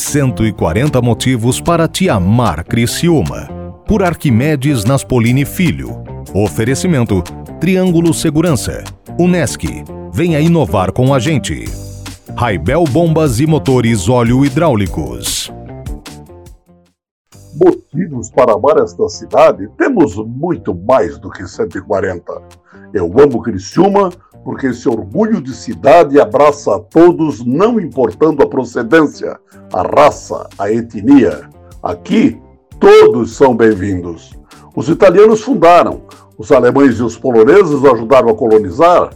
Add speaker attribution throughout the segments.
Speaker 1: 140 motivos para te amar Criciúma. Por Arquimedes Naspolini Filho. Oferecimento Triângulo Segurança. Unesc. Venha inovar com a gente. Raibel Bombas e Motores Óleo Hidráulicos.
Speaker 2: Motivos para amar esta cidade? Temos muito mais do que 140. Eu amo Criciúma porque esse orgulho de cidade abraça a todos, não importando a procedência, a raça, a etnia. Aqui, todos são bem-vindos. Os italianos fundaram, os alemães e os poloneses ajudaram a colonizar,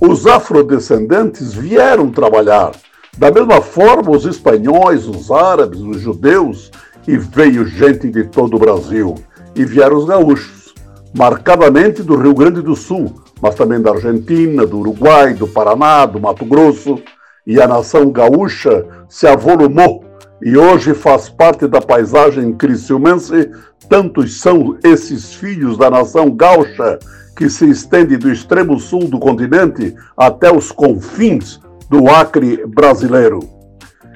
Speaker 2: os afrodescendentes vieram trabalhar. Da mesma forma, os espanhóis, os árabes, os judeus, e veio gente de todo o Brasil. E vieram os gaúchos, marcadamente do Rio Grande do Sul, mas também da Argentina, do Uruguai, do Paraná, do Mato Grosso, e a nação gaúcha se avolumou e hoje faz parte da paisagem criciumense. Tantos são esses filhos da nação gaúcha que se estende do extremo sul do continente até os confins do Acre brasileiro.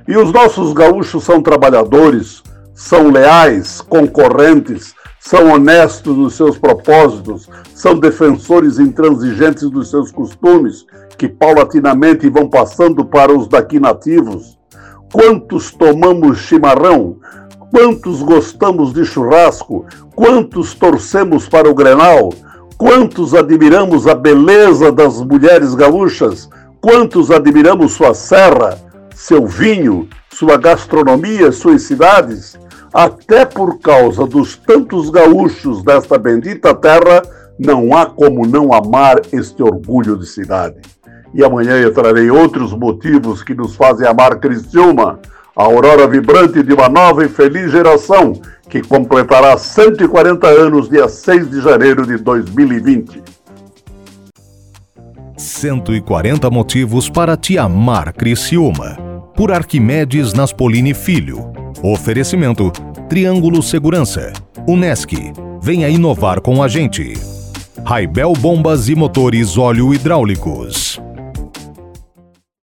Speaker 2: E os nossos gaúchos são trabalhadores, são leais, concorrentes, são honestos nos seus propósitos, são defensores intransigentes dos seus costumes, que paulatinamente vão passando para os daqui nativos. Quantos tomamos chimarrão? Quantos gostamos de churrasco? Quantos torcemos para o grenal? Quantos admiramos a beleza das mulheres gaúchas? Quantos admiramos sua serra, seu vinho, sua gastronomia, suas cidades? Até por causa dos tantos gaúchos desta bendita terra, não há como não amar este orgulho de cidade. E amanhã eu trarei outros motivos que nos fazem amar Criciúma, a aurora vibrante de uma nova e feliz geração que completará 140 anos dia 6 de janeiro de 2020.
Speaker 1: 140 motivos para te amar Criciúma. Por Arquimedes Naspolini Filho. Oferecimento Triângulo Segurança. Unesc. Venha inovar com a gente. Raibel Bombas e Motores Óleo Hidráulicos.